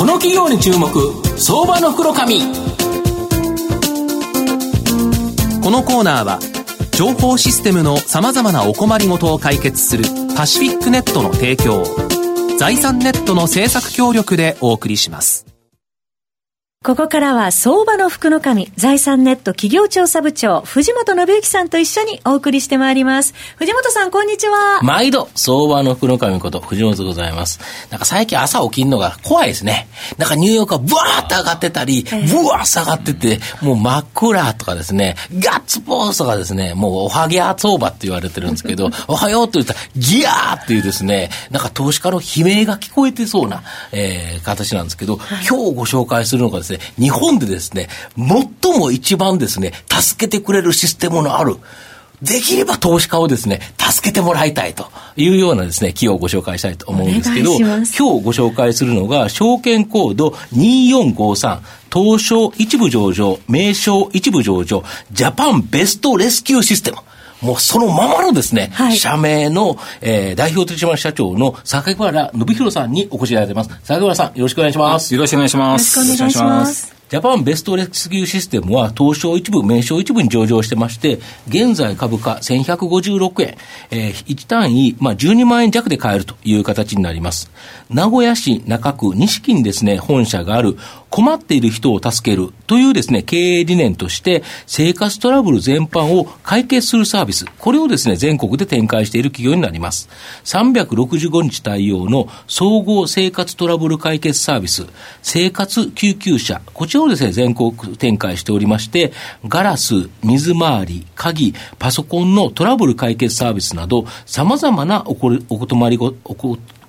この企業に注目相場の袋紙。このコーナーは情報システムのさまざまなお困りごとを解決するパシフィックネットの提供財産ネットの政策協力でお送りします。ここからは相場の福の神、財産ネット企業調査部長、藤本信之さんと一緒にお送りしてまいります。藤本さん、こんにちは。毎度、相場の福の神こと、藤本でございます。なんか最近朝起きるのが怖いですね。なんかニューヨークはブワーって上がってたり、ブワー下がってて、もう真っ暗とかですね、ガッツポーズとかですね、もうおはぎゃ相場って言われてるんですけど、おはようと言ったら、ギャーっていうですね、なんか投資家の悲鳴が聞こえてそうな、えー、形なんですけど、今日ご紹介するのがですねですね、日本でですね、最も一番ですね、助けてくれるシステムのある、できれば投資家をですね、助けてもらいたいというようなですね、企業をご紹介したいと思うんですけど、今日ご紹介するのが、証券コード2453、東証一部上場、名称一部上場、ジャパンベストレスキューシステム。もうそのままのですね、はい、社名の、えー、代表取締社長の坂原信弘さんにお越しいただいてます。坂原さん、よろしくお願いします。よろしくお願いします。よろしくお願いします。ジャパンベストレスキューシステムは東証一部、名称一部に上場してまして、現在株価1156円、えー、1単位、まあ、12万円弱で買えるという形になります。名古屋市中区錦にですね、本社がある困っている人を助けるというですね、経営理念として、生活トラブル全般を解決するサービス、これをですね、全国で展開している企業になります。365日対応の総合生活トラブル解決サービス、生活救急車、こちらをですね、全国展開しておりまして、ガラス、水回り、鍵、パソコンのトラブル解決サービスなど、様々なおこお断りご、お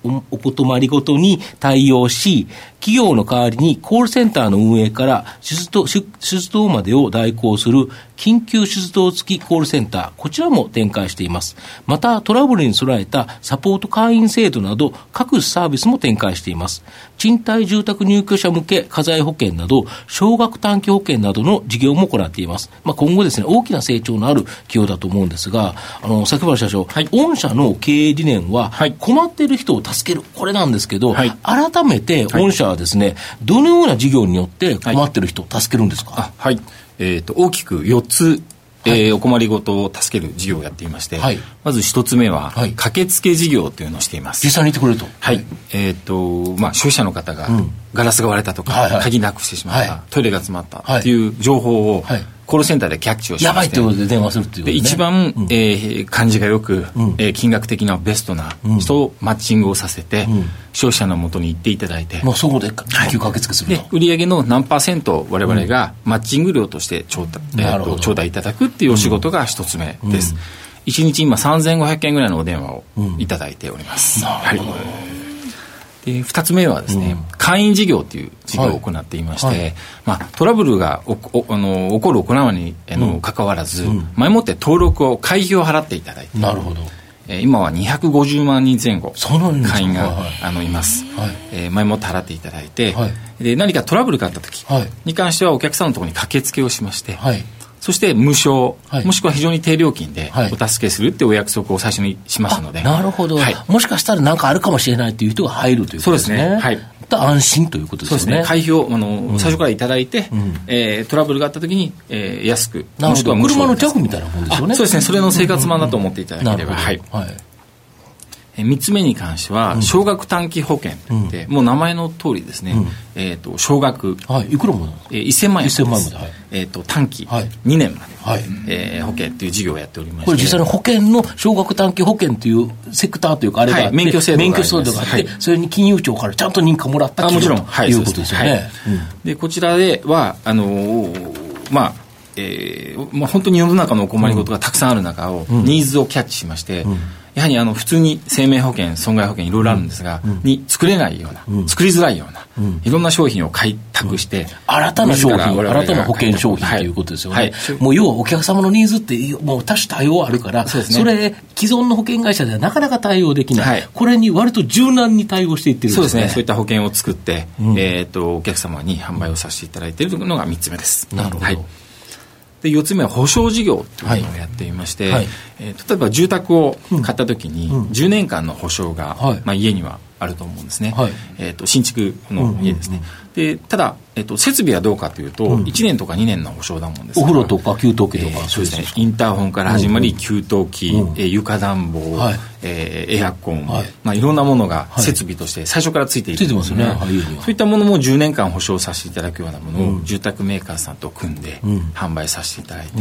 こお断りごとに対応し、企業の代わりにコールセンターの運営から出動出動までを代行する緊急出動付きコールセンター、こちらも展開しています。また、トラブルに備えたサポート会員制度など、各サービスも展開しています。賃貸住宅入居者向け家財保険など、少額短期保険などの事業も行っています。まあ、今後ですね、大きな成長のある企業だと思うんですが、あの、崎原社長、はい、御社の経営理念は、困っている人を助ける、これなんですけど、はい、改めて御社はですね、どのような事業によって困っている人を助けるんですか、はい、えーと、大きく4つはい、えー、お困りごとを助ける事業をやっていまして、はい、まず一つ目は、はい、駆けつけ事業というのをしています。実際に行ってくれると？はい。えっ、ー、と、まあ、消費者の方が、ガラスが割れたとか、はいはい、鍵なくしてしまった、トイレが詰まったっていう情報を、コールセンターでキャッチをして。やばいってことで電話するっていう、ね、で一番、うん、えー、感じがよく、うん、えー、金額的なベストな人をマッチングをさせて、うん、消費者のもとに行っていただいて。もうそこで緊急駆けつけすると、はい、売上の何パーセント我々がマッチング料として頂戴,、えー、と頂戴いただくっていうお仕事が一つ目です、うん、1日今3500件ぐらいのお電話をいただいております、なるほど、はいで2つ目はですね、うん、会員事業という事業を行っていまして、はい。はい、まあ、トラブルがおおあの起こる行わにの、うん、かかわらず、うん、前もって登録を会費を払っていただいてなるほど。えー、今は250万人前後会員が、はい、あのいます、はい。えー、前もって払っていただいて、はい、で何かトラブルがあった時に関してはお客さんのところに駆けつけをしまして、はい、そして無償、はい、もしくは非常に低料金でお助けするっていうお約束を最初にしますので、なるほど、はい、もしかしたら何かあるかもしれないという人が入るということですね。そうですね。はい。安心ということですね。そうですね。会費をあの、うん、最初からいただいて、うん、えー、トラブルがあったときに、えー、安く、もしくは車の弱みたいなもんですよね。そうですね。それの生活版だと思っていただければ。はい。はい3つ目に関しては、少額短期保険で、もう名前の通りですね、えっ、と、少額、はい、いくらもえー、1000万円1000万円まで、はい、えっ、と、短期、はい、2年まで、はい、えー、保険という事業をやっておりまして。これ実際に保険の少額短期保険というセクターというか、あれがあって、免許制度が免許制度があって、それに金融庁からちゃんと認可もらったもちろん、はい、いうことですよね。で、こちらでは、あのー、まあ、えーまあ、本当に世の中のお困りごとがたくさんある中を、ニーズをキャッチしまして、うんやはりあの普通に生命保険損害保険いろいろあるんですが、うん、に作れないような、うん、作りづらいような、うん、いろんな商品を開拓して、新たな商品新たな保険商品ということですよね、はい。はい、もう要はお客様のニーズってもう多種多様あるからそ、ね,、れ既存の保険会社ではなかなか対応できない、はい、これに割と柔軟に対応していってるんですね。そうですね。そういった保険を作って、えーと、とお客様に販売をさせていただいているのが3つ目です、なるほど、で4つ目は保証事業というのをやっていまして、はい、えー、例えば住宅を買った時に10年間の保証が、はい、まあ、家にはあると思うんですね、はい、えーと、新築の家ですね、うんうんうんでただ、えっと、設備はどうかというと、うん、1年とか2年の保証だもんですお風呂とか給湯器とか、えー、そうですね。インターホンから始まり、うん、給湯器、うん、えー、床暖房、はい、えー、エアコン、はい。まあ、いろんなものが設備として最初からついている、ついてますね、はい、そういったものも10年間保証させていただくようなものを、住宅メーカーさんと組んで販売させていただいて、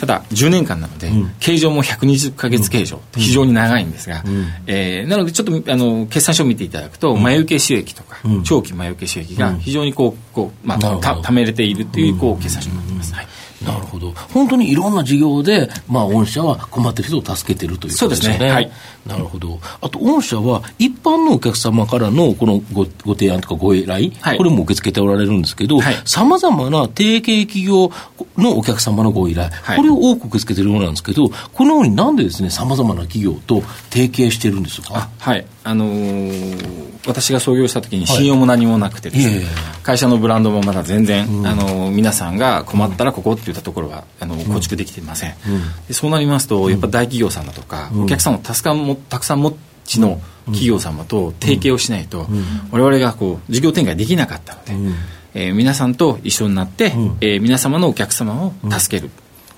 ただ10年間なので、形状も120か月形状、非常に長いんですが、うん、えー、なのでちょっとあの決算書を見ていただくと、前受け収益とか、長期前受け収益が非常にこうこう、まあ、た貯めれているというこう決算書になっています。はいなるほど。本当にいろんな事業で、まあ、御社は困ってる人を助けてるということですね。すね。はい。なるほど。あと、御社は、一般のお客様からの、このごご提案とかご依頼、はい、これも受け付けておられるんですけど、さまざまな提携企業のお客様のご依頼、はい、これを多く受け付けてるようなんですけど、このようになんでですね、さまざまな企業と提携してるんですか？はい。あのー、私が創業した時に信用も何もなくてですね、はい、会社のブランドもまだ全然、うん、あのー、皆さんが困ったらここって言ったところはあの構築できていません、うん、でそうなりますとやっぱ大企業様とか、お客さんをたくさんもたくさん持ちの企業様と提携をしないと、我々がこう事業展開できなかったので、えー、皆さんと一緒になって、えー、皆様のお客様を助ける、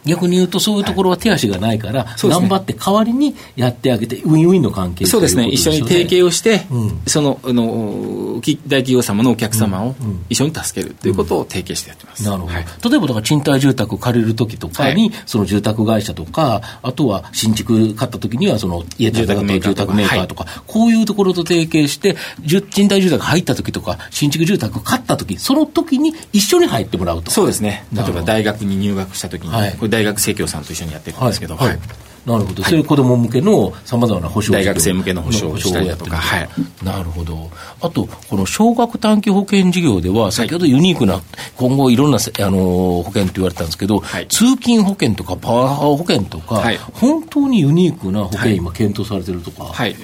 逆に言うと、そういうところは手足がないから、はい、頑張って代わりにやってあげて、ウィンウィンの関係そうですね、一緒に提携をして、うん、そのあの大企業様のお客様を一緒に助けるということを提携してやってます、なるほど、はい、例えばだから賃貸住宅を借りるときとかに、その住宅会社とか、あとは新築買ったときには、その家建て方住宅メーカーとか、こういうところと提携して、賃貸住宅入ったときとか、新築住宅買ったとき、その時に一緒に入ってもらうと。そうですね。例えば大学に入学したときに、これ大学生協さんと一緒にやってるんですけど、はい、はい。なるほど、はい、そういう子ども向けのさまざまな保証大学生向けの保証をしたりだとか、はい、なるほど、あと、この少額短期保険事業では、先ほどユニークな、今後、いろんなあの保険と言われたんですけど、はい、通勤保険とかパワー保険とか、はい、本当にユニークな保険、今、検討されてるとか。はい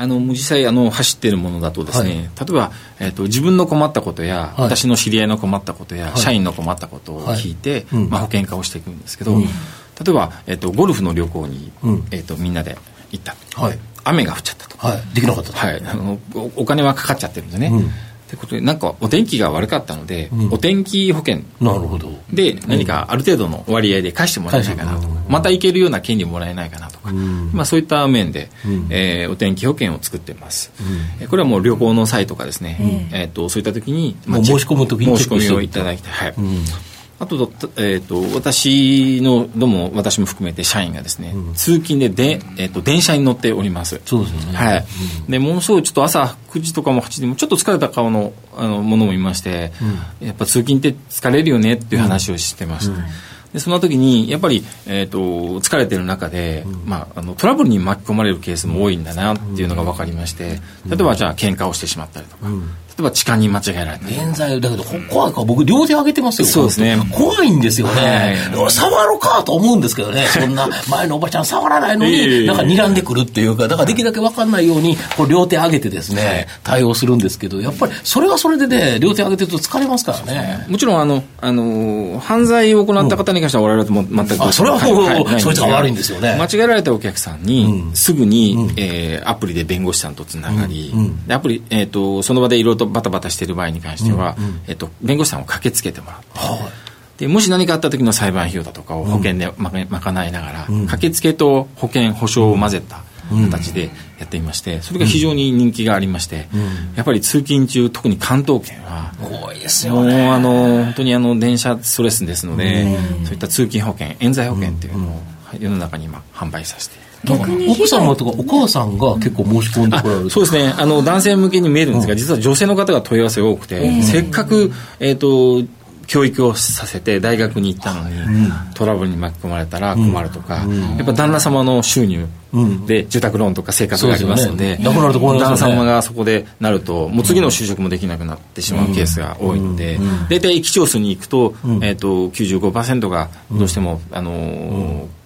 あの実際あの走っているものだとですね、はい、例えば、えーと、自分の困ったことや、はい、私の知り合いの困ったことや、はい、社員の困ったことを聞いて、まあ、保険化をしていくんですけど、うん、例えば、えーと、ゴルフの旅行に、うん、えーと、みんなで行った、雨が降っちゃったと、できなかったはい、あのお金はかかっちゃってるんでね、うんってことでなんかお天気が悪かったので、うん、お天気保険。なるほど。で何かある程度の割合で返してもらえないかなと、また行けるような権利もらえないかなとか、まあ、そういった面で、えー、お天気保険を作ってます、これはもう旅行の際とかですね、えー、とそういった時に、まあ、申し込む時に申し込みをいただいてはい、あと,、えーと、私のどうも私も含めて社員がですね、うん、通勤でで、えーと、電車に乗っております。そうですね、はい、うん、でものすごいちょっと朝9時とかも8時でもちょっと疲れた顔のあのものもいまして、うん、やっぱ通勤って疲れるよねっていう話をしてました、でその時にやっぱり、えーと、疲れてる中で、まあ、あのトラブルに巻き込まれるケースも多いんだなっていうのが分かりまして例えばじゃあ喧嘩をしてしまったりとか、えば痴漢に間違えられた現在だけど怖いか。ら僕両手上げてますよ。そうですね。怖いんですよね、はい、触ろうかと思うんですけどね。そんな前のおばちゃん触らないのになんか睨んでくるっていうかだからできるだけ分かんないようにこう両手上げてですね対応するんですけどやっぱりそれはそれでね両手上げてると疲れますからね。もちろんあの、あの犯罪を行った方に関しては我々とも全く、うん、それはもう、はい、そいつが悪いんですよね。間違えられたお客さんに、すぐに、うん、えー、アプリで弁護士さんとつながり、うん、アプリ、えーと、その場でいろいろとバタバタしてる場合に関しては、うんうん、えっと、弁護士さんを駆けつけてもらう、はい、でもし何かあった時の裁判費用だとかを保険でま賄いながら、うん、駆けつけと保険保証を混ぜた形でやっていましてそれが非常に人気がありまして、うん、やっぱり通勤中特に関東圏は多いですよね。あの本当にあの電車ストレスですので、そういった通勤保険冤罪保険っていうのを世の中に今販売させて。奥様とかお母さんが結構申し込んでこられる。そうですね。あの男性向けに見えるんですが、実は女性の方が問い合わせが多くて、せっかく、えーと、教育をさせて大学に行ったのに、トラブルに巻き込まれたら困るとか、やっぱ旦那様の収入で住宅ローンとか生活がありますので,、旦那様がそこでなるともう次の就職もできなくなってしまうケースが多いので、大体基調数に行くと,、えー、と95%がどうしても、あのまあ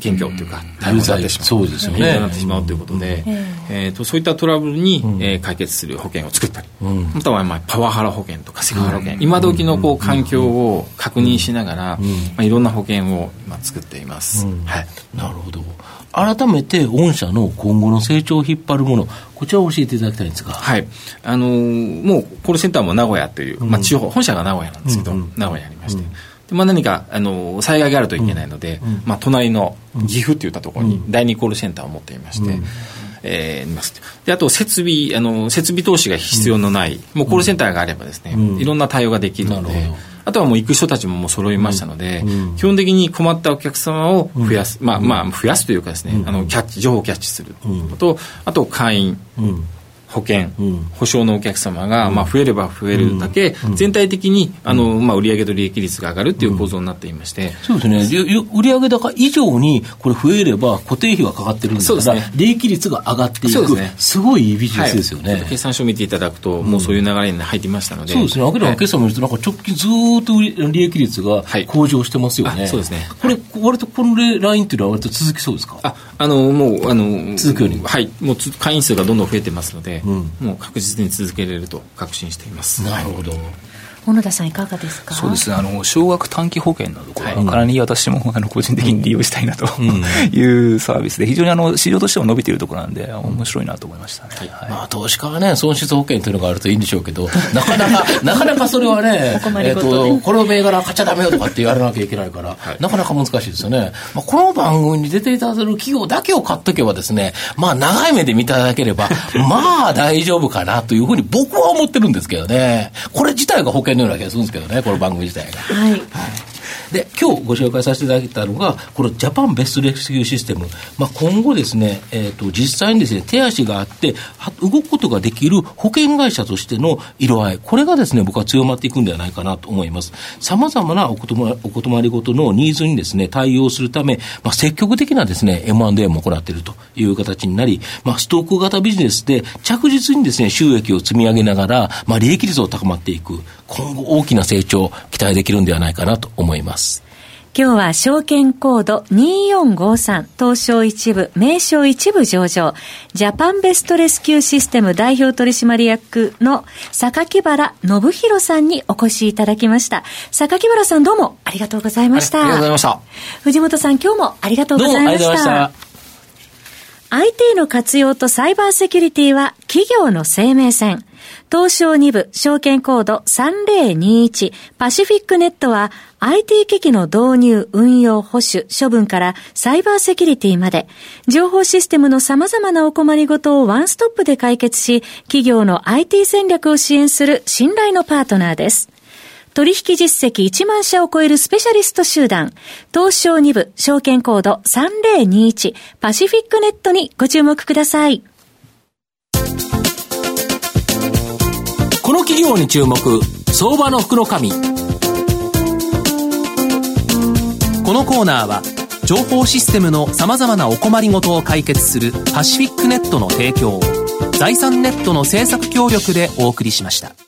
検挙というか、逮捕になってしまう。そうですよね。になってしまうということで、えー、とそういったトラブルに、えー、解決する保険を作ったり、または、まあ、パワハラ保険とかセクハラ保険、今時のこう環境を確認しながら、まあ、いろんな保険を今作っています。はい。なるほど。改めて御社の今後の成長を引っ張るもの、こちらを教えていただきたいんですが。はい。あのー、もうコールセンターも名古屋という、まあ地方、本社が名古屋なんですけど、名古屋にありまして。でまあ、何かあの災害があるといけないので、まあ、隣の岐阜といったところに第2コールセンターを持っていまして、えー、ます。であと設備あの設備投資が必要のない、もうコールセンターがあればですね、いろんな対応ができるので。あとはもう行く人たちももう揃いましたので、うん、基本的に困ったお客様を増やす、うん、まあまあ増やすというかですね、うん、あのキャッチ情報をキャッチすると、あと会員、保険、うん、保証のお客様が、まあ、増えれば増えるだけ、全体的にあの、まあ、売上と利益率が上がるっていう構造になっていまして、そうですね、売上高以上にこれ増えれば固定費がかかってるんですから、ね、利益率が上がっていく、すね、すごいいいビジネスですよね、はい、決算書を見ていただくと、もうそういう流れに入っていましたので、そうですね、明らかに決算を見ると、なんか直近ずっと利益率が向上してますよね、はい、そうですね。これ、割とこのラインっていうのは、割と続きそうですか？ああのもうあの続くように、はい、もう会員数がどんどん増えてますので、うん、もう確確実に続けられると確信しています。なるほど、小野田さんいかがですか？そうですね。あの少額短期保険などころはかなり私もあの個人的に利用したいなと いうサービスで非常にあの市場としても伸びているところなんで面白いなと思いましたね、はい。まあ、投資家はね損失保険というのがあるといいんでしょうけどなかなか なかなかそれはねえーと、この銘柄買っちゃダメよとかって言われなきゃいけないから、はい、なかなか難しいですよね、まあ、この番組に出ていただける企業だけを買っとけばですねまあ長い目で見ていただければ まあ大丈夫かなというふうに僕は思ってるんですけどね。これ自体が保険のような気がするんですけどね、この番組自体が。はい、はいで、今日ご紹介させていただいたのが、このジャパンベストレスキューシステム。まあ、今後ですね、えっ、ー、と、実際にですね、手足があって、動くことができる保険会社としての色合い。これがですね、僕は強まっていくんではないかなと思います。様々なおことまりごとのニーズにですね、対応するため、まあ、積極的なですね、M&A も行っているという形になり、まあ、ストック型ビジネスで着実にですね、収益を積み上げながら、まあ、利益率を高まっていく。今後大きな成長を期待できるんではないかなと思います。今日は証券コード2453東証一部名称一部上場。ジャパンベストレスキューシステム代表取締役の榊原信弘さんにお越しいただきました。榊原さんどうもありがとうございました。ありがとうございました。藤本さん今日もありがとうございました IT の活用とサイバーセキュリティは企業の生命線。東証2部証券コード3021パシフィックネットは IT 機器の導入、運用、保守、処分からサイバーセキュリティまで。情報システムの様々なお困りごとをワンストップで解決し企業の IT 戦略を支援する信頼のパートナーです。取引実績1万社を超えるスペシャリスト集団、東証2部証券コード3021パシフィックネットにご注目ください。この企業に注目相場の福の神このコーナーは情報システムのさまざまなお困りごとを解決するパシフィックネットの提供を財産ネットの政策協力でお送りしました。